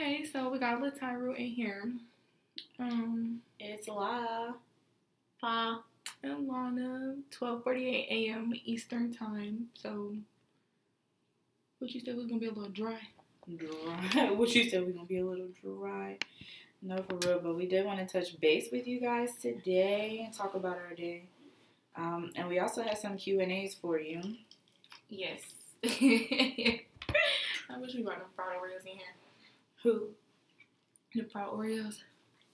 Okay, so we got a little Tairu in here. Um, It's live. Pa. and Lana, 12:48 a.m. Eastern time. So, what you said was gonna be a little dry. Dry. what you said we're gonna be a little dry. No, for real, but we did want to touch base with you guys today and talk about our day. Um, and we also have some Q and A's for you. Yes. I wish we brought them Oreos in here. Who? The fried Oreos.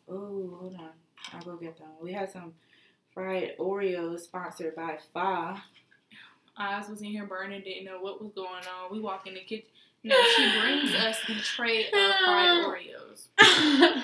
Oh, hold on. I'll go get them. We had some fried Oreos sponsored by Fa. Eyes was in here burning, didn't know what was going on. We walk in the kitchen. No, she brings us the tray of fried Oreos.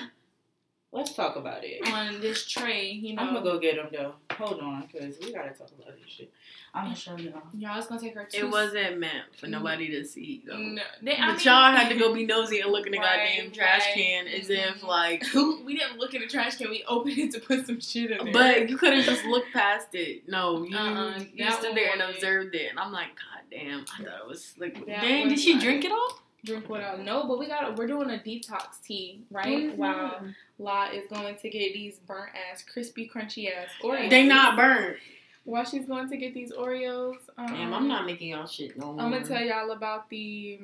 Let's talk about it. On this tray, you know. I'm gonna go get them though. Hold on, cause we gotta talk about this shit. I'm gonna show y'all. Y'all, it's gonna take her two It wasn't meant for nobody to see though. No, they, I But mean, y'all had to go be nosy and look in the Right, goddamn trash right. can as if Mhm. like we didn't look in the trash can. We opened it to put some shit in there. But you could have just looked past it. No, you, Uh-uh, you stood there and wasn't. observed it, and I'm like, God damn! I thought it was like, That damn, did she like- drink it all? drink without no. But we got we're doing a detox tea, right? Mhm. Wow. La is going to get these burnt ass, crispy, crunchy ass Oreos. They not burnt. While she's going to get these Oreos, um, Damn, I'm not making y'all shit no more. I'm gonna tell y'all about the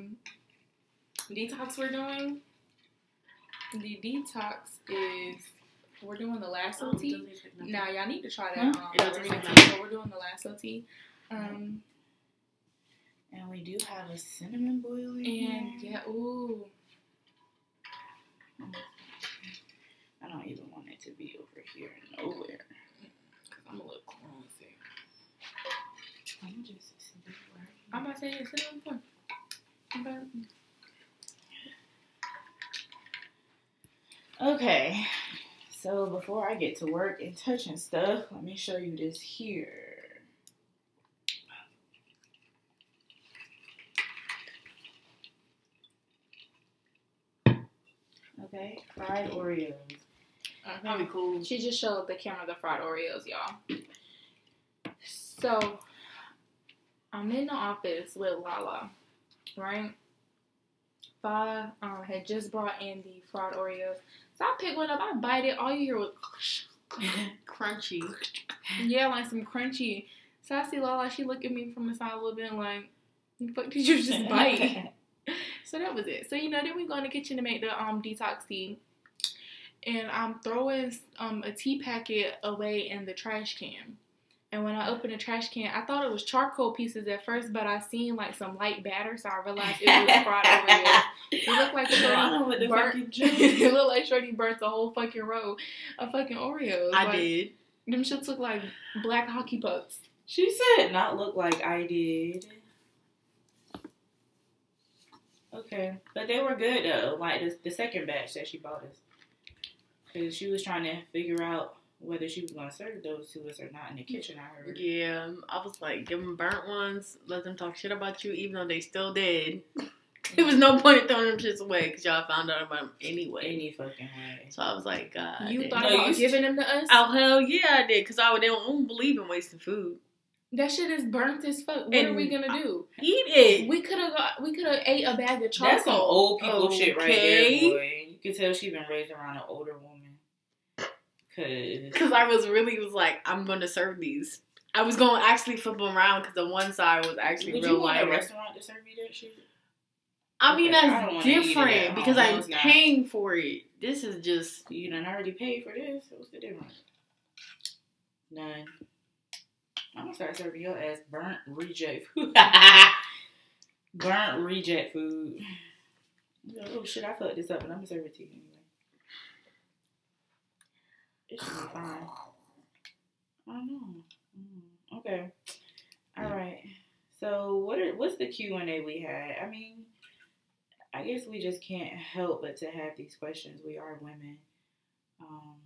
detox we're doing. The detox is we're doing the lasso Oh, tea. doesn't taste like nothing. Now y'all need to try that. Hmm? Um, It doesn't lasso taste tea. like nothing. So we're doing the lasso tea. Um, And we do have a cinnamon boil in and here. yeah, ooh, I don't even want it to be over here nowhere. cause I'm a little clumsy. I'm just I'm about to say it's cinnamon bun. I'm Okay, so before I get to work and touching stuff, let me show you this here. Okay, fried Oreos. That'd be cool. She just showed the camera the fried Oreos, y'all. So, I'm in the office with Lala, right? Five um, had just brought in the fried Oreos. So I pick one up, I bite it. All you hear was, Crunchy. yeah, like some crunchy. So I see Lala, she look at me from the side a little bit and like, the fuck did you just bite? So that was it. So you know, then we go in the kitchen to make the um detox tea, and I'm throwing um a tea packet away in the trash can. And when I opened the trash can, I thought it was charcoal pieces at first, but I seen like some light batter, so I realized it was fried Oreos. It looked like Shorty burnt. it looked like Shorty burnt the whole fucking row of fucking Oreos. I Like, did. Them shits look like black hockey pucks. She said not look like I did. Okay, but they were good though. Like the, the second batch that she bought us, because she was trying to figure out whether she was going to serve those to us or not in the kitchen. I heard. Yeah, um, I was like, give them burnt ones. Let them talk shit about you, even though they still did. There was no point in throwing them shits away because y'all found out about them anyway. Any fucking way. So I was like, God. you damn. thought No, about you- giving them to us? Oh hell yeah, I did because I would- don't believe in wasting food. That shit is burnt as fuck. What And are we gonna do? Eat it. We could have got. We could have ate a bag of charcoal. That's some old people shit right there, boy. You can tell she's been raised around an older woman. Cause Because I was really was like, I'm gonna serve these. I was gonna actually flip them around because the one side was actually would real you want a restaurant to serve you that shit? I mean, Okay, I that's wanna eat it at different because I'm not. paying for it. This is just You done already paid for this. What's the difference? None. I'm gonna start serving your ass burnt reject food. burnt reject food. Oh shit! I fucked this up, and I'm gonna serve it to you. It should be fine. I don't know. Mm, Okay. All right. So what are what's the Q and A we had? I mean, I guess we just can't help but to have these questions. We are women. Um,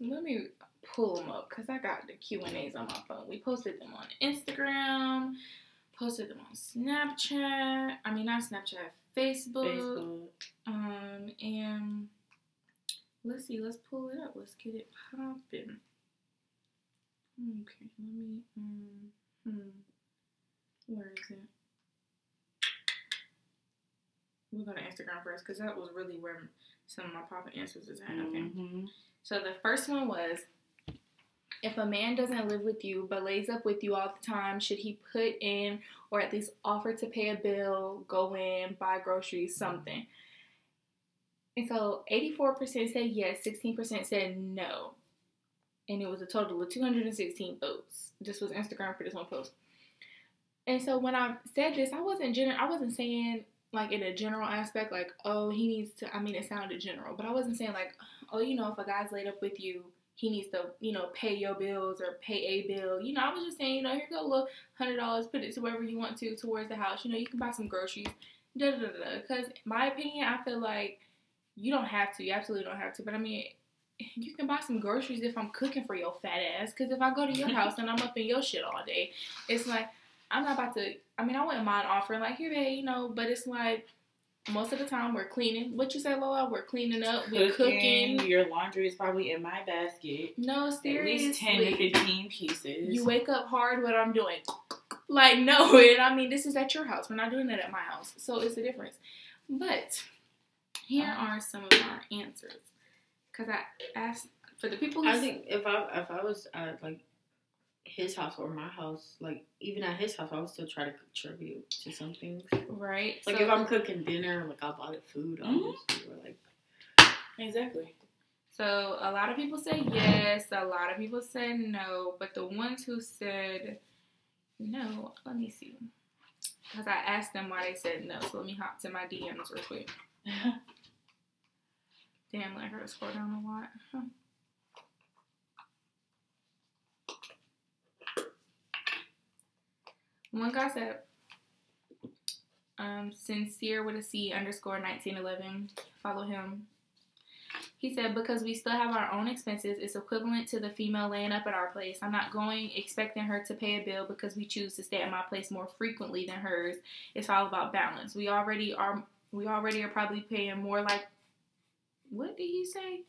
Let me pull them up because I got the Q and A's on my phone. We posted them on Instagram, posted them on Snapchat. I mean, not Snapchat, Facebook. Facebook. Um, and let's see, let's pull it up. Let's get it popping. Okay, let me. Um, hmm. Where is it? We'll go to Instagram first because that was really where some of my popping answers is at. Okay. Mhm. So the first one was if a man doesn't live with you but lays up with you all the time, should he put in or at least offer to pay a bill, go in, buy groceries, something? And so 84% said yes, 16% said no. And it was a total of 216 votes. This was Instagram for this one post. And so when I said this, I wasn't gener- I wasn't saying like in a general aspect, like, oh, he needs to I mean it sounded general, but I wasn't saying like, oh, you know, if a guy's laid up with you, he needs to, you know, pay your bills or pay a bill. You know, I was just saying, you know, here go a little hundred dollars, put it to wherever you want to towards the house. You know, you can buy some groceries. Da da da. Because my opinion, I feel like you don't have to. You absolutely don't have to. But I mean, you can buy some groceries if I'm cooking for your fat ass. Because if I go to your house and I'm up in your shit all day, it's like I'm not about to. I mean, I wouldn't mind offering like here, babe, you know. But it's like most of the time we're cleaning. What you say, Lola? We're cleaning up. We're Cooking, cooking. Your laundry is probably in my basket. No, At seriously. least ten to fifteen pieces. You wake up hard what I'm doing. Like, no, and I mean, this is at your house. We're not doing that at my house. So it's the difference. But here are some of our answers. Because I asked for the people who I think if I if I was at like his house or my house, like even at his house, I would still try to contribute to some things. right. Like so, if I'm cooking dinner, like I bought it food, Mhm. obviously, or like exactly. so a lot of people said yes, a lot of people said no, but the ones who said no, let me see. Because I asked them why they said no. So let me hop to my DMs real quick. Damn, I gotta scroll down a lot. Huh. One said, um, sincere with a C underscore 1911. Follow him. He said, because we still have our own expenses, it's equivalent to the female laying up at our place. I'm not going expecting her to pay a bill because we choose to stay at my place more frequently than hers. It's all about balance. We already are we already are probably paying more like what did he say?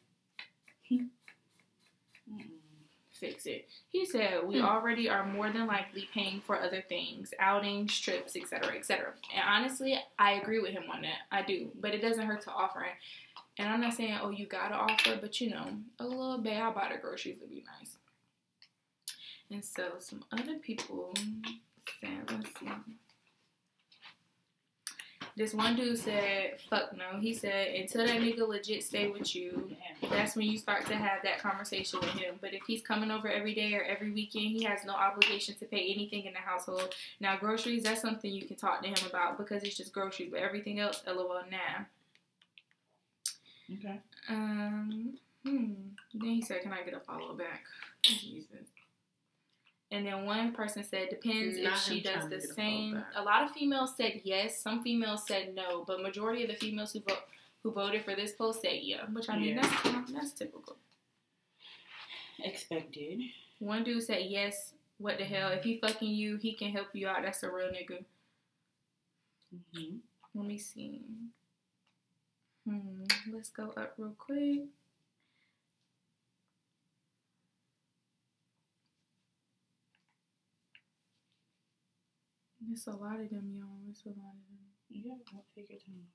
Fix it. He said we Hmm. already are more than likely paying for other things, outings, trips, etc., etc. And honestly, I agree with him on that. I do, but it doesn't hurt to offer it. And I'm not saying, oh, you gotta offer, but you know, a little bit. I'll buy the groceries would be nice. And so some other people said, let's see. This one dude said, fuck no. He said, until that nigga legit stay with you, that's when you start to have that conversation with him. But if he's coming over every day or every weekend, he has no obligation to pay anything in the household. Now, groceries, that's something you can talk to him about because it's just groceries. But everything else, lol, nah. Okay. Um, hmm. Then he said, "Can I get a follow back?" Jesus. And then one person said, "Depends Not if she does the same." A lot of females said yes. Some females said no, but majority of the females who vote who voted for this post said yeah. Which I mean, Yeah. that's that's typical. Expected. One dude said yes. What the hell? If he fucking you, he can help you out. That's a real nigga. hmm Let me see. Hmm. Let's go up real quick. It's a lot of them, y'all. It's a lot of them. Yeah, I'll take your time.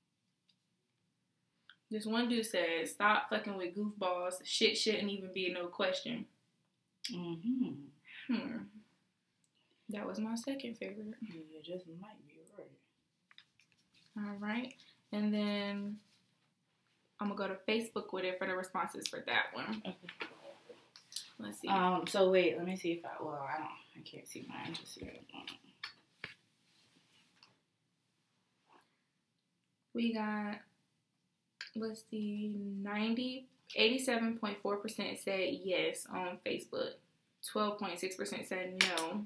This one dude says, "Stop fucking with goofballs. Shit shouldn't even be no question." Mm-hmm. Hmm. That was my second favorite. You just might be right. All right, and then I'm gonna go to Facebook with it for the responses for that one. Okay. Let's see. Um. So wait, let me see if I. Well, I don't. I can't see mine just see yet. We got, let's see, 90, 87.4% said yes on Facebook. 12.6% said no.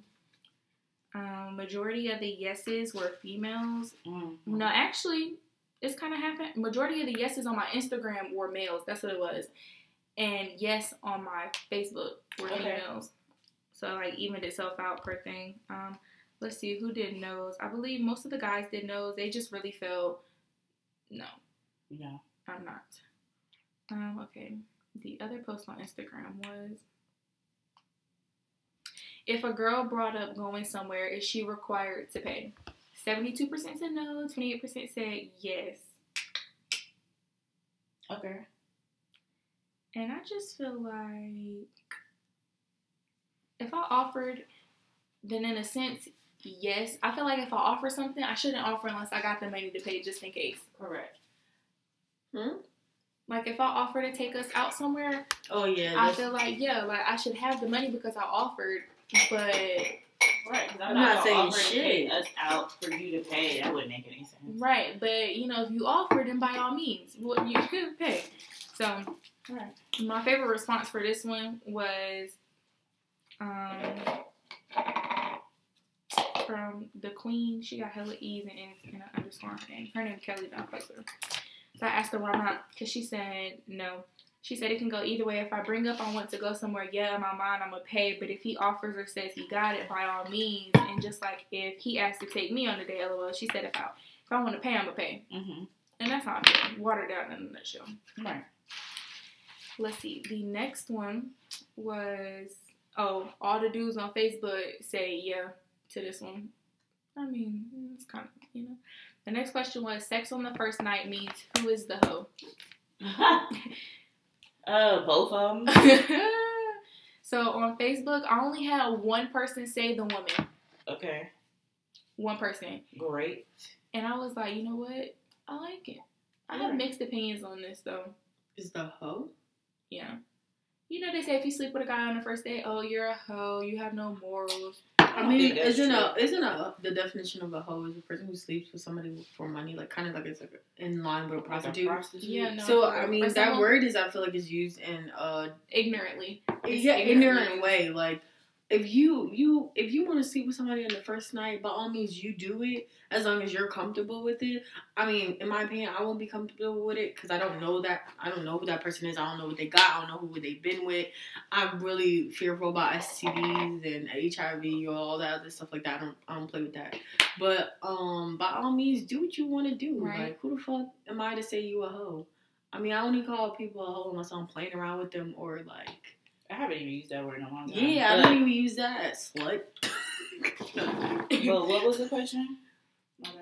Um, majority of the yeses were females. Mm. No, actually, it's kind of half. Majority of the yeses on my Instagram were males. That's what it was. And yes on my Facebook were Okay. females. So like evened itself out per thing. Um, let's see who did no's. I believe most of the guys did no's. They just really felt no. Yeah. I'm not. Um, okay. The other post on Instagram was if a girl brought up going somewhere, is she required to pay? Seventy-two percent said no. Twenty-eight percent said yes. Okay. And I just feel like if I offered, then in a sense, yes. I feel like if I offer something, I shouldn't offer unless I got the money to pay just in case. Correct. Hmm? Like if I offer to take us out somewhere, Oh yeah. I feel like yeah, like I should have the money because I offered. But Right. 'cause I'm I'm, not not, saying saying shit. shit. us out for you to pay. That wouldn't make any sense. right, but you know, if you offer, then by all means, what you could pay. So Right. my favorite response for this one was um from the queen. She got hella E's and N's and an underscore on her name. Her name is Kelly Don. So I asked her why not, because she said no. She said it can go either way. If I bring up I want to go somewhere, yeah, in my mind I'm gonna pay. But if he offers or says he got it, by all means. And just like if he asked to take me on the day, lol. She said if I if I want to pay, I'm gonna pay. Mm-hmm. And that's how I feel. Watered down in a nutshell. Right. Let's see. The next one was oh, all the dudes on Facebook say yeah to this one. I mean, it's kind of you know. The next question was sex on the first night means who is the hoe? uh, both of them. so on Facebook, I only had one person say the woman. Okay. One person. Great. And I was like, you know what? I like it. I have Alright. mixed opinions on this though. Is the hoe? Yeah. You know they say if you sleep with a guy on the first day, oh you're a hoe, you have no morals. I mean, think isn't true. a isn't a the definition of a hoe is a person who sleeps with somebody for money, like kind of like it's like in line with a Like a prostitute. prostitute? Yeah, no. So I mean, that word is I feel like is used in uh ignorantly. It's yeah ignorant. ignorant way. Like if you you if you want to sleep with somebody on the first night, by all means you do it as long as you're comfortable with it. I mean, in my opinion, I won't be comfortable with it because I don't know that I don't know who that person is. I don't know what they got. I don't know who they've been with. I'm really fearful about STDs and HIV all that other stuff like that. I don't I don't play with that. But um, by all means, do what you want to do. Right. Like who the fuck am I to say you a hoe? I mean, I only call people a hoe unless I'm playing around with them or like. I haven't even used that word in a long time. Yeah, I don't even use that, slut. but what was the question? My bad.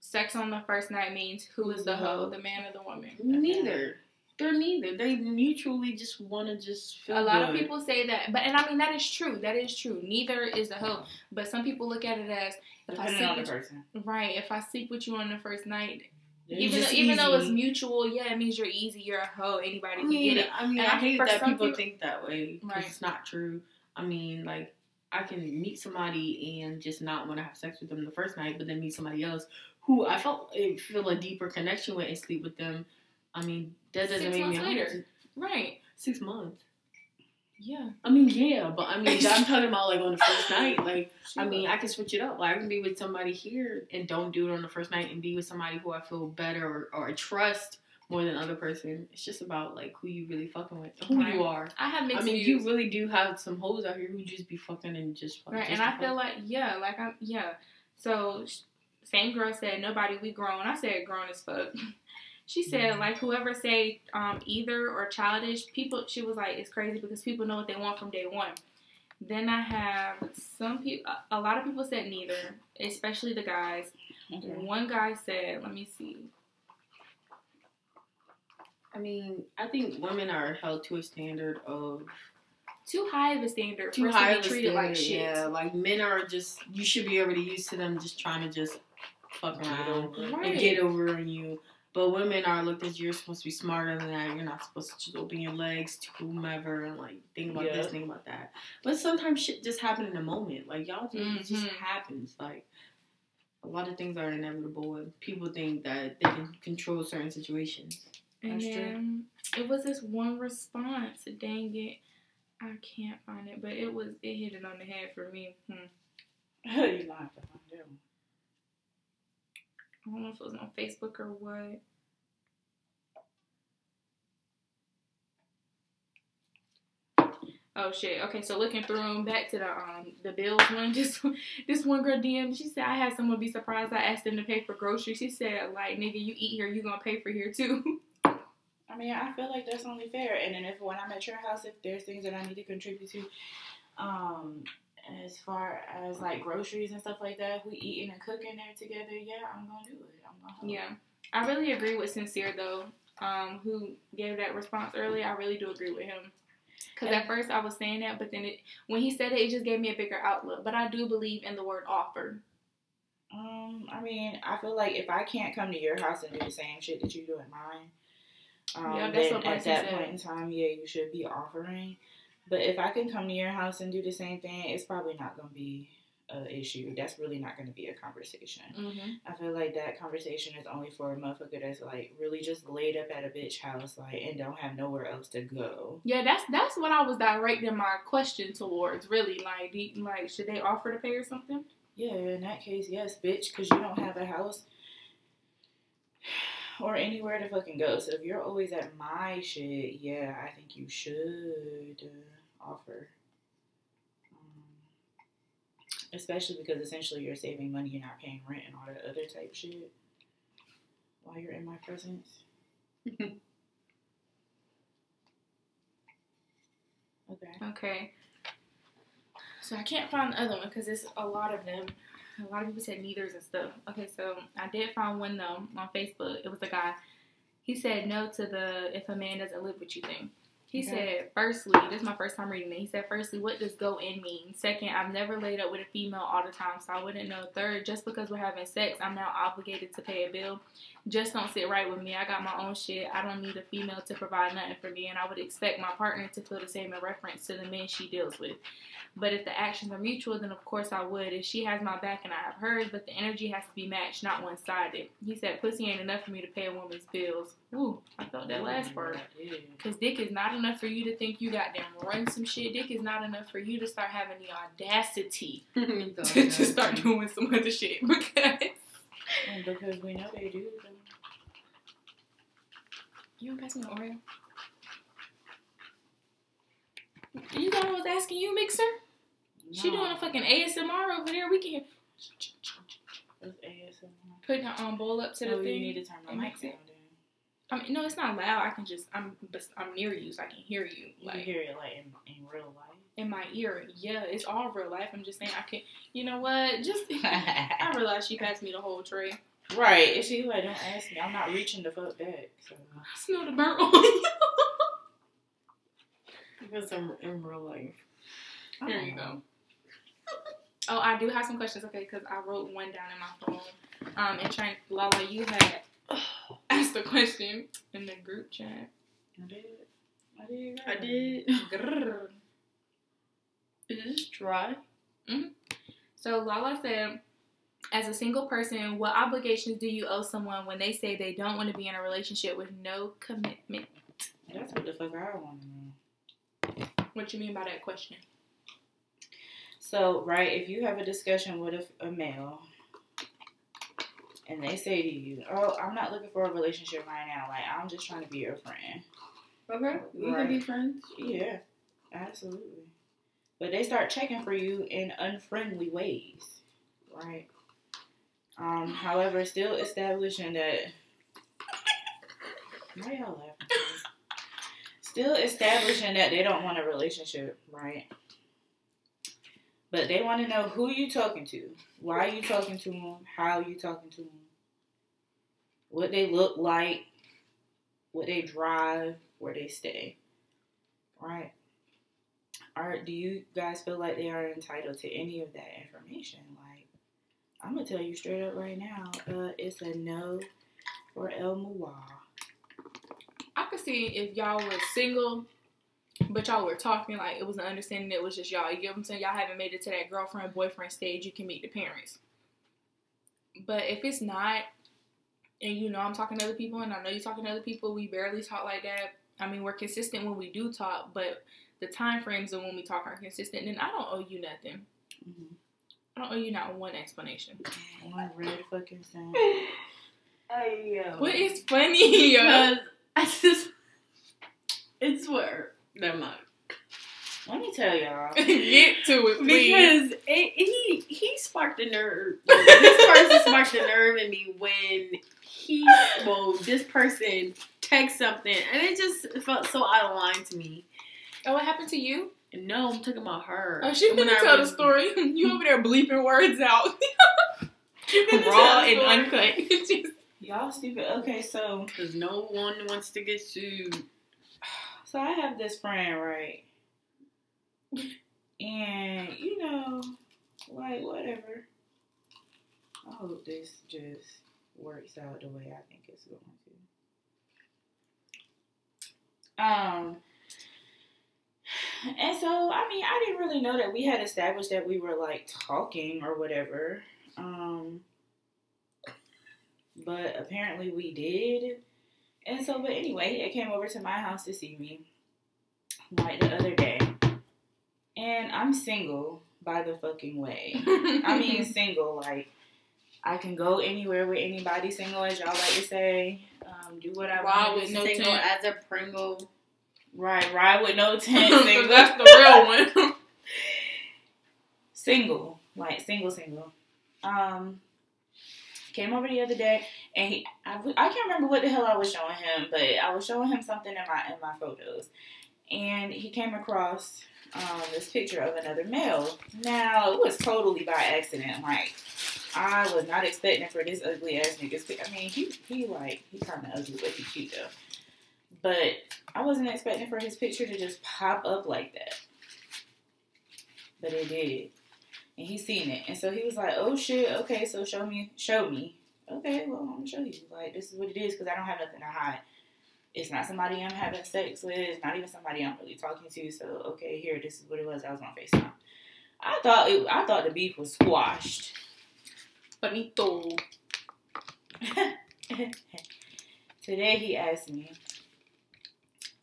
Sex on the first night means who is the hoe, the man or the woman. neither. They're neither. They mutually just want to just feel A lot of people say that, but and I mean that is true. That is true. Neither is the hoe, but some people look at it as if I Depending sleep on the with person. you, right. If I sleep with you on the first night, It's even though, even though it's mutual, yeah, it means you're easy. You're a hoe. Anybody I can get it. I mean, And I I- hate that people people- think that way Right. it's not true. I mean, like I can meet somebody and just not want to have sex with them the first night, but then meet somebody else who I felt eh, feel a deeper connection with and sleep with them. I mean, that doesn't Six make me later. hoe. Right. Six months. Yeah. I mean, yeah, but I mean, I'm talking about like on the first night. Like, I mean, I can switch it up. Like, I can be with somebody here and don't do it on the first night, and be with somebody who I feel better or, or trust more than other person. It's just about like who you really fucking with, who Right. you are. I have mixed. I mean, views. you really do have some hoes out here who just be fucking and just fucking. Right, just and I feel like yeah, like I'm yeah. So same girl said nobody we grown. I said grown as fuck. She said like whoever say um either or childish people. She was like it's crazy because people know what they want from day one. Then I have some people. A lot of people said neither, especially the guys. Okay. One guy said, let me see. I mean, I think women are held to a standard of Too high of a standard too high to of a treated standard. like shit. Yeah, like men are just you should be already used to them just trying to just fuck around. Right. and get over on you. But women are looked as you're supposed to be smarter than that. You're not supposed to just open your legs to whomever and like think about Yeah. this, think about that. But sometimes shit just happen in a moment. Like y'all just it just happens. Like a lot of things are inevitable and people think that they can control certain situations. And That's true. then it was this one response. Dang it. I can't find it, but it was it hit it on the head for me. Hmm. you might have to find out. I don't know if it was on Facebook or what. Oh shit. Okay, so looking through them back to the um the bills one. Just this one girl DM. She said I had someone be surprised. I asked them to pay for groceries. She said like nigga, you eat here, you gonna pay for here too. I mean, I feel like that's only fair. And then if when I'm at your house, if there's things that I need to contribute to, Um, as far as like groceries and stuff like that, if we eating and cooking there together, yeah, I'm gonna do it. I'm gonna help. Yeah, I really agree with Sincere though, um, who gave that response earlier. I really do agree with him. Cause at first I was saying that, but then it, when he said it, it just gave me a bigger outlook. But I do believe in the word offer. Um, I mean, I feel like if I can't come to your house and do the same shit that you do at mine, um, Yeah, that's then what at that said. point in time, yeah, you should be offering. But if I can come to your house and do the same thing, it's probably not gonna be an issue. That's really not gonna be a conversation. Mm-hmm. I feel like that conversation is only for a motherfucker that's like really just laid up at a bitch house, like, and don't have nowhere else to go. Yeah, that's that's what I was directing my question towards. Really, like, do you- like, should they offer to pay or something? Yeah, in that case, yes, bitch, because you don't have a house or anywhere to fucking go. So if you're always at my shit, yeah, I think you should uh, offer. Um, especially because essentially you're saving money, you're not paying rent and all that other type shit while you're in my presence. okay. Okay. So I can't find the other one because it's a lot of them. A lot of people said neithers and stuff. Okay, so I did find one though on Facebook. It was a guy. He said no to the if a man doesn't live with you thing. He Okay. said, firstly, this is my first time reading it. He said, firstly, what does go in mean? Second, I've never laid up with a female all the time, so I wouldn't know. Third, just because we're having sex, I'm now obligated to pay a bill. Just don't sit right with me. I got my own shit. I don't need a female to provide nothing for me, and I would expect my partner to feel the same in reference to the men she deals with. But if the actions are mutual, then of course I would. If she has my back and I have hers, but the energy has to be matched, not one sided. He said, Pussy ain't enough for me to pay a woman's bills. Ooh, I felt that last part. Because dick is not enough for you to think you got them run some shit. Dick is not enough for you to start having the audacity to, to start doing some other shit. Because And because we know they do. you don't pass me an Oreo. You thought I was asking you, Mixer? She doing a fucking ASMR over there. We can hear putting her um, bowl up to the oh, thing. you need to turn my mic down. I mean, no, it's not loud. I can just I'm but I'm near you, so I can hear you. You Like hear it like in, in real life. in my ear. Yeah, it's all real life. I'm just saying I can. You know what? Just I realized she passed me the whole tray. right. And she's like, don't ask me. I'm not reaching the fuck back. So. I smell the burnt oil. Because I'm in real life. There you know. go. Oh, I do have some questions, okay, because I wrote one down in my phone. Um, and trying, Lala, you had asked a question in the group chat. I did. I did. I did. Grrr. Is this dry? Mm-hmm. So Lala said, as a single person, what obligations do you owe someone when they say they don't want to be in a relationship with no commitment? That's what the fuck I want to know. What you mean by that question? So, right, if you have a discussion with a, a male and they say to you, Oh, I'm not looking for a relationship right now, like, I'm just trying to be your friend. Okay. We Right. can be friends. Yeah, absolutely. But they start checking for you in unfriendly ways, right? Um, however, still establishing that. Why y'all laughing? Still establishing that they don't want a relationship, right? But they want to know who you talking to, why you talking to them, how you talking to them, what they look like, what they drive, where they stay, right? Are do you guys feel like they are entitled to any of that information? Like, I'm gonna tell you straight up right now, uh, it's a no for El Muwa. I could see if y'all were single, but y'all were talking like it was an understanding that it was just y'all. You get what I'm saying? Y'all haven't made it to that girlfriend boyfriend stage. You can meet the parents. But if it's not, and you know I'm talking to other people, and I know you're talking to other people, we barely talk like that. I mean, we're consistent when we do talk, but the time frames of when we talk are consistent. Then I don't owe you nothing. Mm-hmm. I don't owe you not one explanation. One red fucking thing. I What is funny? Because I just, it's where. Never mind. Let me tell y'all. Get to it, please. Because it, he he sparked a nerve. this person sparked a nerve in me when he well this person text something and it just felt so out of line to me. Oh, what happened to you? No, I'm talking about her. Oh, she I tell the story. You over there bleeping words out. Raw and uncut. Just- Y'all stupid. Okay, so Because no one wants to get sued. So I have this friend, right? And you know, like whatever. I hope this just works out the way I think it's going to. Um and so I mean I didn't really know that we had established that we were like talking or whatever. Um but apparently we did. And so, but anyway, it came over to my house to see me like the other day. And I'm single by the fucking way. I mean, single, like, I can go anywhere with anybody, single as y'all like to say. Um, do what I Ride want. with no Single tent. as a Pringle. Right, ride with no tent, single. That's the real one. single, like single, single. Um, came over the other day, and he, I, I can't remember what the hell I was showing him, but I was showing him something in my in my photos, and he came across um, this picture of another male. Now it was totally by accident. Like I was not expecting for this ugly ass nigga. I mean, he he like he kind of ugly, but he cute though. But I wasn't expecting for his picture to just pop up like that. But it did and he seen it, and so he was like, "Oh shit, okay, so show me, show me." Okay, well, I'm gonna show you. Like, this is what it is because I don't have nothing to hide. It's not somebody I'm having sex with. It's not even somebody I'm really talking to. So, okay, here, this is what it was. I was on Facetime. I thought it, I thought the beef was squashed. Bonito. Today he asked me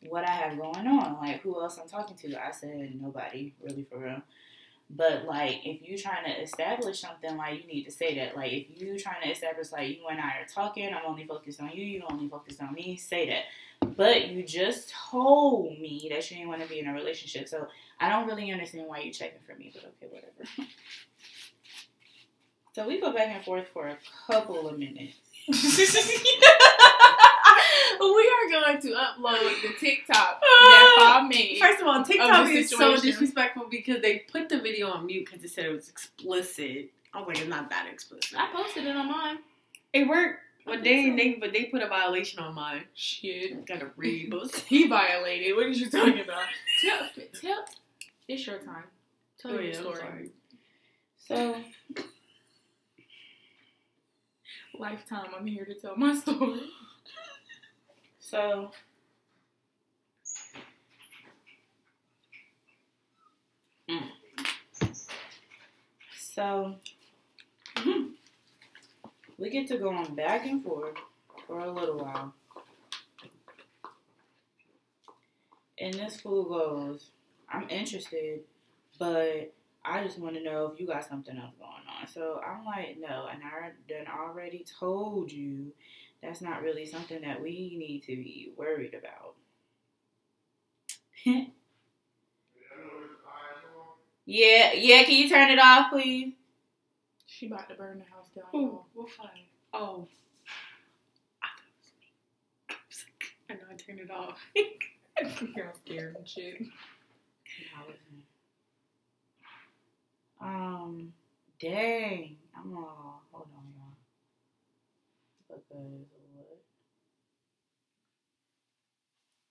what I have going on, like who else I'm talking to. I said nobody, really for real. But like, if you're trying to establish something, like you need to say that. Like, if you're trying to establish, like you and I are talking, I'm only focused on you. You only focused on me. Say that. But you just told me that you didn't want to be in a relationship, so I don't really understand why you're checking for me. But okay, whatever. so we go back and forth for a couple of minutes. we are going to upload the TikTok uh, that Bob made. First of all, TikTok the is so disrespectful because they put the video on mute because they said it was explicit. I was like, it's not that explicit. I posted it on mine. It worked, but they so. they but they put a violation on mine. Shit. Gotta read. He violated. What are you talking about? tell, tell. It's your time. Tell Oh, your yeah, story. So Lifetime. I'm here to tell my story. So mm. So mm-hmm. we get to going back and forth for a little while. And this fool goes, I'm interested, but I just want to know if you got something else going on. So I'm like, no, and I done already told you that's not really something that we need to be worried about. yeah, yeah, can you turn it off, please? She about to burn the house down. Ooh, y'all. what fire? Oh. I thought it was me. I know I turned it off. Girl scared and shit. Um, dang. I'm all, hold on, y'all. What?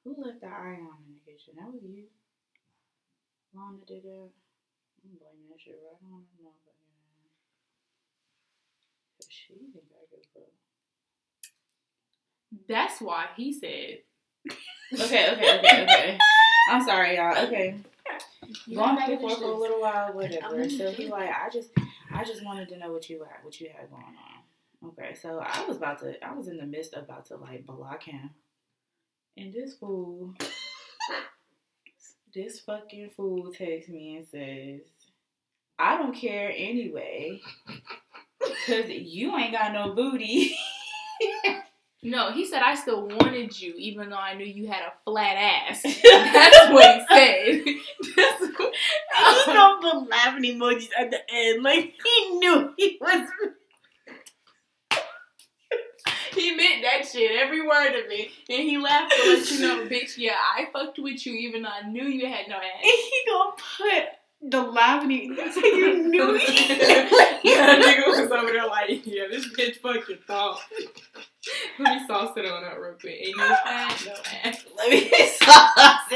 Who left the iron in the kitchen? That was you. Lana did that. I'm blaming that shit right on her motherfucking ass. 'Cause she think I give fuck. That's why he said. Okay, okay, okay, okay. I'm sorry, y'all. Okay. You going back and forth for a little while, whatever. So he like, I just, I just wanted to know what you had, what you had going on. Okay, so I was about to, I was in the midst of about to like block him, and this fool, this fucking fool texts me and says, "I don't care anyway, cause you ain't got no booty." No, he said I still wanted you, even though I knew you had a flat ass. That's what he said. That's what, just don't put laughing emojis at the end. Like he knew he was. He meant that shit, every word of it. And he laughed to let you know, bitch, yeah, I fucked with you even though I knew you had no ass. And ass. he gonna put the laughing. That's how you knew yeah, nigga was over there like, yeah, this bitch fucking thought. Let me sauce it on up real quick. And you had no ass. Let me sauce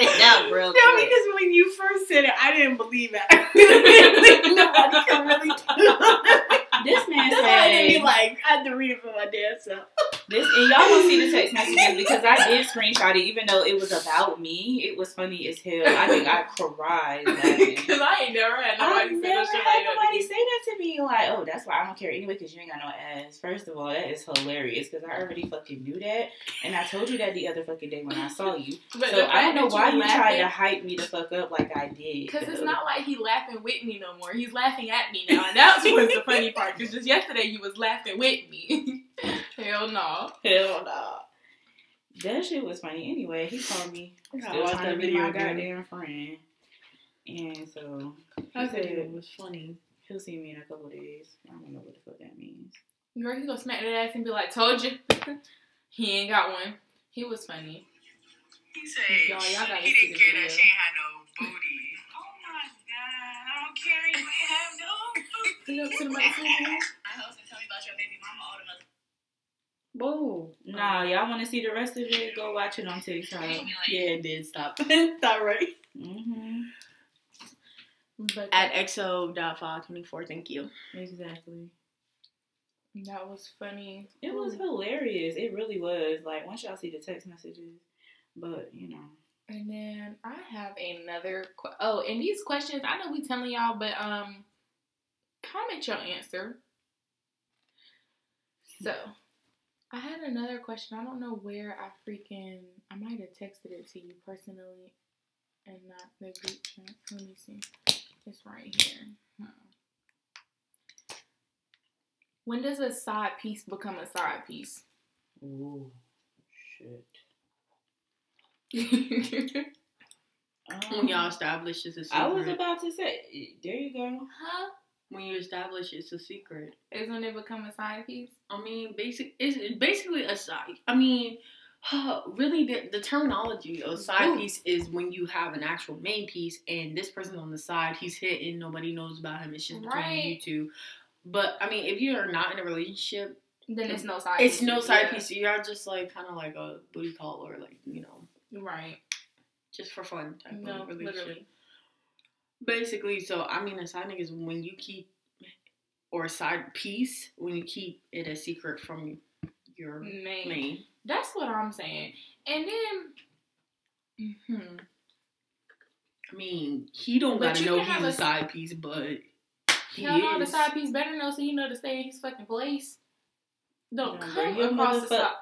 and y'all will see because I did screenshot it, even though it was about me. It was funny as hell. I think I cried. Because I ain't never had nobody say never shit had that. to nobody me. say that to me. Like, oh, that's why I don't care anyway because you ain't got no ass. First of all, that is hilarious because I already fucking knew that, and I told you that the other fucking day when I saw you. But So I don't know why you tried to hype me the fuck up like I did. Because it's not like he laughing with me no more. He's laughing at me now. And that's what's the funny part. Because just yesterday he was laughing with me. Hell no. hell no. That shit was funny. Anyway, he called me. gotta Still trying to be my goddamn friend. And so That he video said was funny. he'll see me in a couple days. I don't know what the fuck that means. Girl, he gonna smack that ass and be like, told you. he ain't got one. He was funny. He said Y'all- y'all gotta he see didn't care video. that she ain't had no booty. Oh my god, I don't care you ain't have no booty. Put it up to the microphone. My husband tell me about your baby mama all the mother. Whoa. Nah, y'all want to see the rest of it? Go watch it on TikTok. Yeah, it did stop. Stop right. Mm-hmm. But At XO.524, thank you. Exactly. that was funny. It was hilarious. It really was. Like once y'all see the text messages, but you know. And then I have another. Qu- oh, and these questions, I know we telling y'all, but um, comment your answer. So, I had another question. I don't know where I freaking. I might have texted it to you personally, and not the group chat. Let me see. It's right here. Huh. When does a side piece become a side piece? Ooh, shit. huh? Um, when y'all establish it's a secret. I was about to say. There you go. When you establish it's a secret. Is when it become a side piece? I mean, basic it's basically a side. I mean, really, the, the terminology of side Ooh. piece is when you have an actual main piece and this person on the side, he's hitting, nobody knows about him. It's just between Right. you two. But I mean, if you are not in a relationship, Then it's no side. it's piece. no side Yeah. piece. You're just like kind of like a booty call or like you know, Right. just for fun type No, of relationship. literally. Basically, so I mean, a side nigga is when you keep or a side piece when you keep it a secret from your Man. main. That's what I'm saying. And then, hmm I mean, he don't But gotta know he's a a- side piece, but he hell no, the side piece better know so you know to stay in his fucking place. Don't come across the side.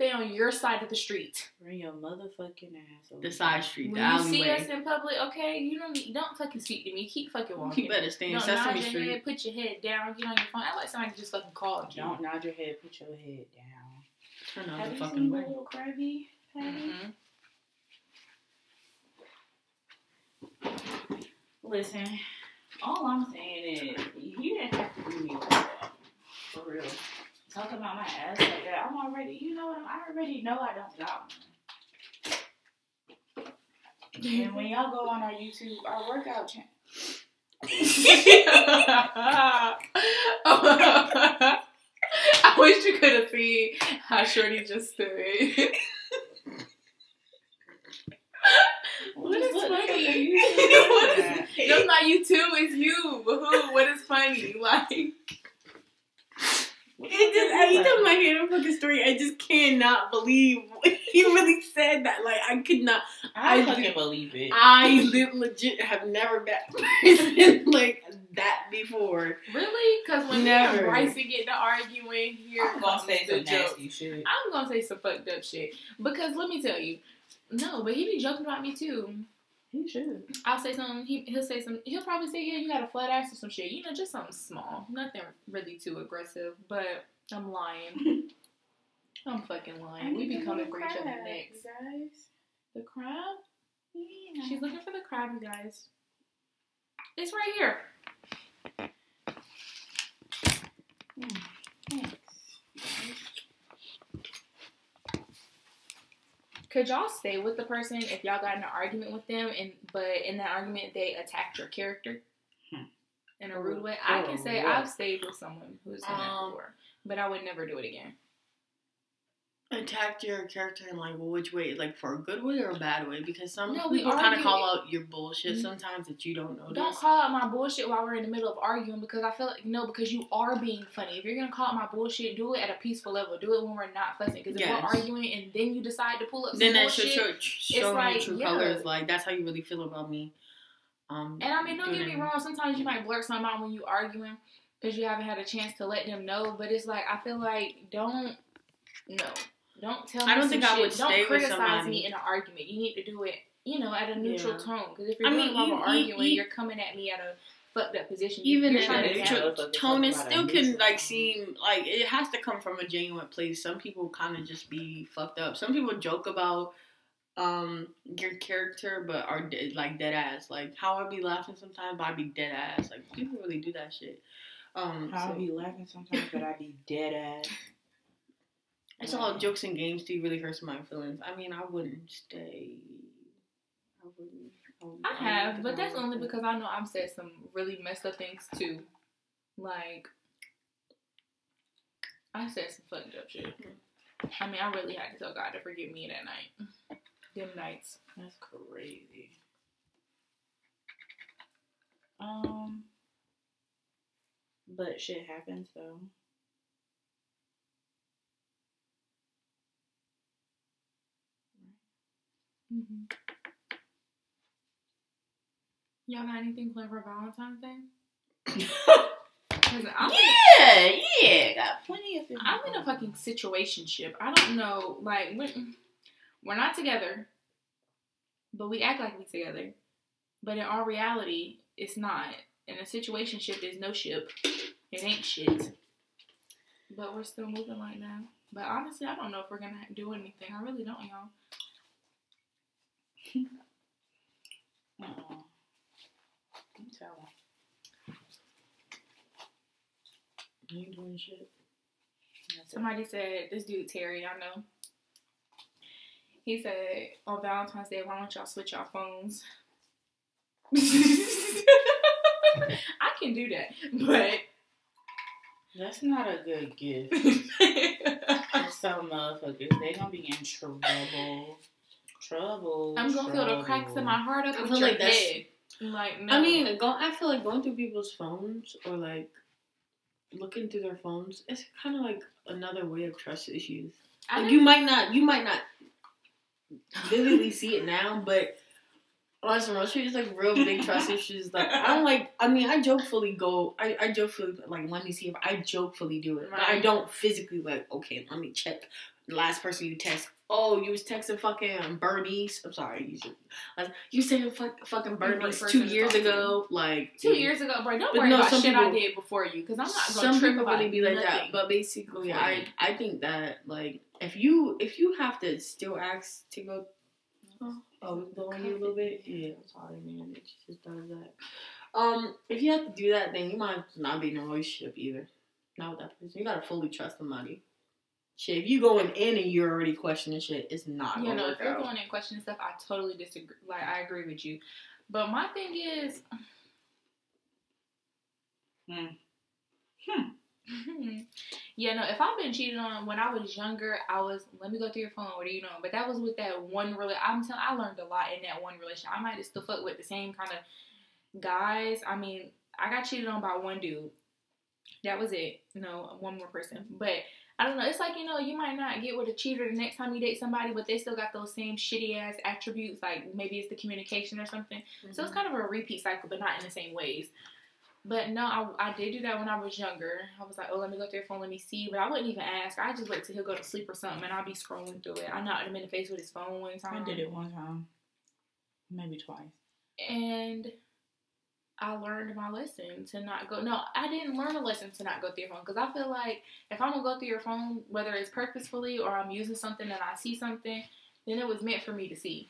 Stay on your side of the street. Bring your motherfucking ass over the side street, When the you see us in public, okay, you don't need, don't fucking speak to me. Keep fucking walking. You better stay in don't Sesame nod your Street. head, put your head down, get on your phone. I like somebody just fucking called you. Don't nod your head. Put your head down. Turn out Have the you fucking seen the way. little Krabby? Patty? Mhm. Listen, all I'm saying is you didn't have to do me like that. For real. Talk about my ass like that. I'm already, you know what? I'm, already know I don't got one. And when y'all go on our YouTube, our workout channel. I wish you could have seen how Shorty just stood. What is funny? Is- That's not you too, it's you. But who? What is funny? Like, It just every time I hear the fucking story, I just cannot believe he really said that. Like I could not. I, I fucking do- believe it. I le- legit have never met like that before. really? Because when Never. me and Bryson get to arguing, here I'm gonna say the some joke. nasty shit. I'm gonna say some fucked up shit. Because let me tell you, no, but he be joking about me too. He should. I'll say something. He he'll say some. He'll probably say, "Yeah, you got a flat ass or some shit." You know, just something small, nothing really too aggressive. But I'm lying. I'm fucking lying. We be coming for each other next. guys. The crab? She's looking for the crab, you guys. It's right here. Thanks. Could y'all stay with the person if y'all got in an argument with them, and but in that argument they attacked your character Hmm. in a rude way? I can Oh, say what? I've stayed with someone who's done that Um, before, but I would never do it again. Attacked your character in like which way? Like for a good way or a bad way? Because some No, we people kind of call out your bullshit Mhm. sometimes that you don't notice. Don't call out my bullshit while we're in the middle of arguing because I feel like no, because you are being funny. If you're gonna call out my bullshit, do it at a peaceful level. Do it when we're not fussing. Because if Yes. we're arguing and then you decide to pull up some then that should bullshit, show, show me like, true yeah. colors. Like that's how you really feel about me. Um, And I mean, don't get me wrong. Sometimes you might blurt something out when you're arguing because you haven't had a chance to let them know. But it's like I feel like don't no, don't tell. Me I don't some think I shit. would Don't stay with criticize me in an argument. You need to do it, you know, at a neutral Yeah. tone. Because if you're I doing mean, it while you- we're arguing, you- you're coming at me at a fucked up position. Even you're in trying to that the have- tr- tr- motherfucker tone, it still can like seem like it has to come from a genuine place. Some people kind of just be fucked up. Some people joke about um your character, but are de- like dead ass. Like how I be laughing sometimes, but I be dead ass. Like people really do that shit. Um, I'll so be laughing sometimes, but I be dead ass. It's all jokes and games. Do you really hurt my feelings? I mean, I wouldn't stay. I wouldn't. wouldn't- I have, but that's only because I know I've said some really messed up things too. Like, I said some fucked up shit. I mean, I really had to tell God to forgive me that night. Them nights. That's crazy. Um, but shit happens though. Mm-hmm. Y'all got anything planned for Valentine's Day? I'm, Yeah, yeah, got plenty of. things. I'm in a fucking situationship. I don't know, like we're, we're not together, but we act like we're together. But in our reality, it's not. And a situationship is no ship. It ain't shit. But we're still moving like that. But honestly, I don't know if we're gonna do anything. I really don't, y'all. I'm telling. You ain't doing shit. Somebody said this dude Terry, I know. He said on Valentine's Day, why don't y'all switch your phones? I can do that, but That's not a good gift. Some motherfuckers, they gonna be in trouble. Trouble. I'm gonna feel the cracks in my heart up I feel like that's- head. Like no, I mean, go, I feel like going through people's phones or like looking through their phones, it's kind of like another way of trust issues. Like, you might not, you might not vividly see it now, but on some real shit, it's like real big trust issues. Like I don't like. I mean, I jokefully go. I I jokefully like. Let me see if I jokefully do it. But I don't physically like. Okay, let me check. The last person you text. Oh, you was texting fucking Bernice. I'm sorry. You should, like, you saying fuck, fucking Bernice two years ago. Like two years ago, bro. Don't But worry no, about some shit I people- did before you, because I'm not gonna some trip people about really be like that, but basically, I. I think that like if you if you have to still ask to go, oh, oh blowing you a little bit. Yeah, I'm sorry, man. It just does that. Um, if you have to do that, then you might not be in a relationship either. Not with that person. You gotta fully trust somebody. Shit, if you going in and you're already questioning shit, it's not You know, if you're out. going in questioning stuff, I totally disagree. Like, I agree with you. But my thing is, Hmm. Hmm. yeah, no. If I've been cheated on when I was younger, I was let me go through your phone. What are you doing? But that was with that one really. I'm telling. I learned a lot in that one relationship. I might have still fuck with the same kind of guys. I mean, I got cheated on by one dude. That was it. You know, one more person. But I don't know. It's like you know, you might not get with a cheater the next time you date somebody, but they still got those same shitty ass attributes. Like maybe it's the communication or something. So it's mm-hmm. kind of a repeat cycle, but not in the same ways. But no, I, I did do that when I was younger. I was like, oh, let me go through your phone, let me see. But I wouldn't even ask. I just wait till he'll go to sleep or something, and I'll be scrolling through it. I knocked him in the face with his phone one time. I did it one time, maybe twice. and I learned my lesson to not go. No, I didn't learn a lesson to not go through your phone because I feel like if I'm gonna go through your phone, whether it's purposefully or I'm using something and I see something, then it was meant for me to see.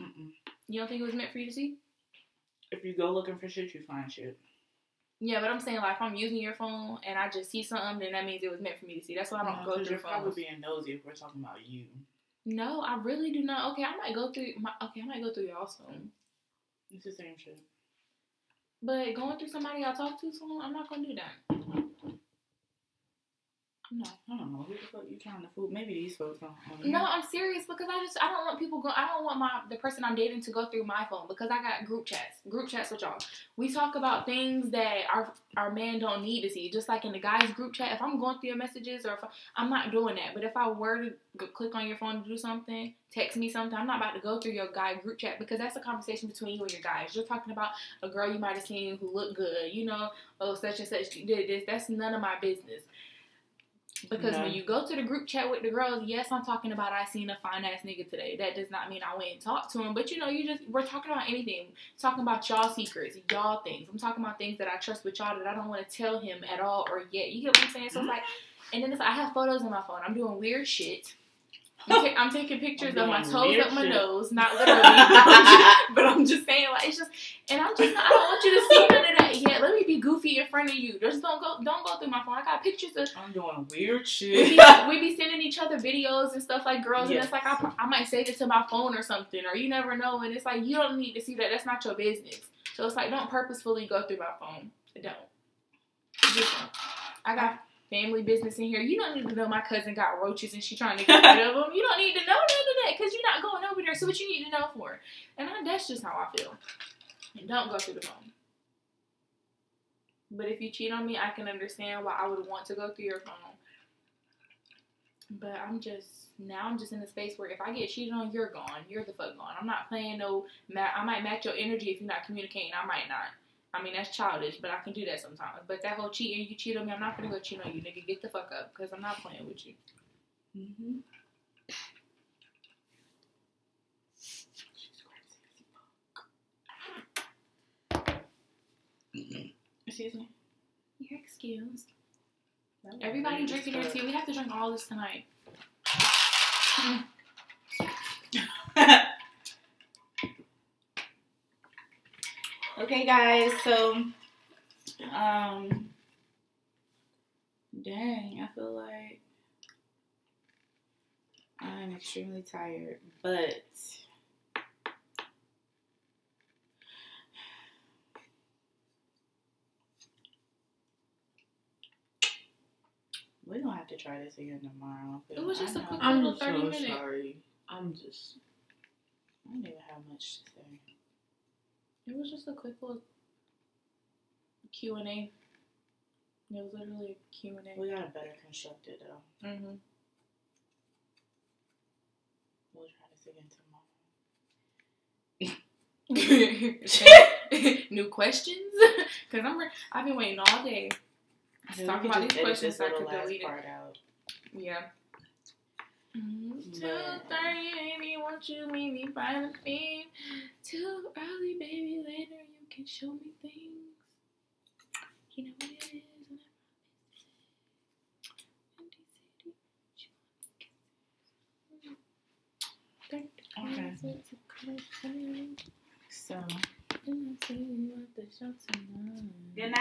Mm-mm. You don't think it was meant for you to see? If you go looking for shit, you find shit. Yeah, but I'm saying like if I'm using your phone and I just see something, then that means it was meant for me to see. That's why I don't No, go through you're probably being nosy if we're talking about you. No, I really do not. Okay, I might go through my. Okay, I might go through y'all's phone. It's the same shit. But going through somebody I talk to soon, I'm not gonna do that. No. I don't know who the fuck you trying to fool. Maybe these folks don't. have No, I'm serious because I just I don't want people go. I don't want my the person I'm dating to go through my phone because I got group chats, group chats with y'all. We talk about things that our our man don't need to see. Just like in the guys group chat, if I'm going through your messages or if I, I'm not doing that, but if I were to go, click on your phone to do something, text me something, I'm not about to go through your guy group chat because that's a conversation between you and your guys. You're talking about a girl you might have seen who looked good, you know, oh such and such did this. That's none of my business. Because when you go to the group chat with the girls, yes, I'm talking about I seen a fine ass nigga today. That does not mean I went and talked to him. But you know, you just we're talking about anything. Talking about y'all secrets, y'all things. I'm talking about things that I trust with y'all that I don't want to tell him at all or yet. You get what I'm saying? So it's like, and then it's, I have photos on my phone. I'm doing weird shit. I'm, ta- I'm taking pictures I'm of my toes up my shit. nose, not literally, but I'm just, but I'm just saying like it's just, and I'm just, I don't want you to see none of that yet. Let me be goofy in front of you. Just don't go, don't go through my phone. I got pictures of I'm doing weird we shit. be, we be sending each other videos and stuff like girls, and Yes. it's like I, I might save it to my phone or something, or you never know, and it's like you don't need to see that. That's not your business. So it's like don't purposefully go through my phone. Don't. Just don't. I got family business in here. You don't need to know my cousin got roaches and she trying to get rid of them. You don't need to know none of that because you're not going over there. So what you need to know for? And I, that's just how I feel. And don't go through the phone. But if you cheat on me, I can understand why I would want to go through your phone. But I'm just now I'm just in a space where if I get cheated on, you're gone. You're the fuck gone. I'm not playing no. I might match your energy if you're not communicating. I might not. I mean that's childish, but I can do that sometimes. But that whole cheating, you cheat on me, I'm not gonna go cheat on you, nigga. Get the fuck up, cause I'm not playing with you. Mm-hmm. Excuse me. You're excused. Everybody drinking their tea. We have to drink all this tonight. okay, guys. So, um, dang, I feel like I'm extremely tired, but. We're gonna have to try this again tomorrow. It was just a a quick I'm little 30 so minute. sorry. I'm just. I don't even have much to say. It was just a quick little Q and A. It was literally a Q and A. We gotta better constructed though. Mm-hmm. We'll try this again tomorrow. New questions? Cause I'm re- I've been waiting all day. Then Talk we about these questions so I could delete it. part out. Yeah. Two But- thirty, baby, won't you meet me by the feet? Too early, baby, later you can show me things. You know what it is. Okay. Okay. So, Good good night.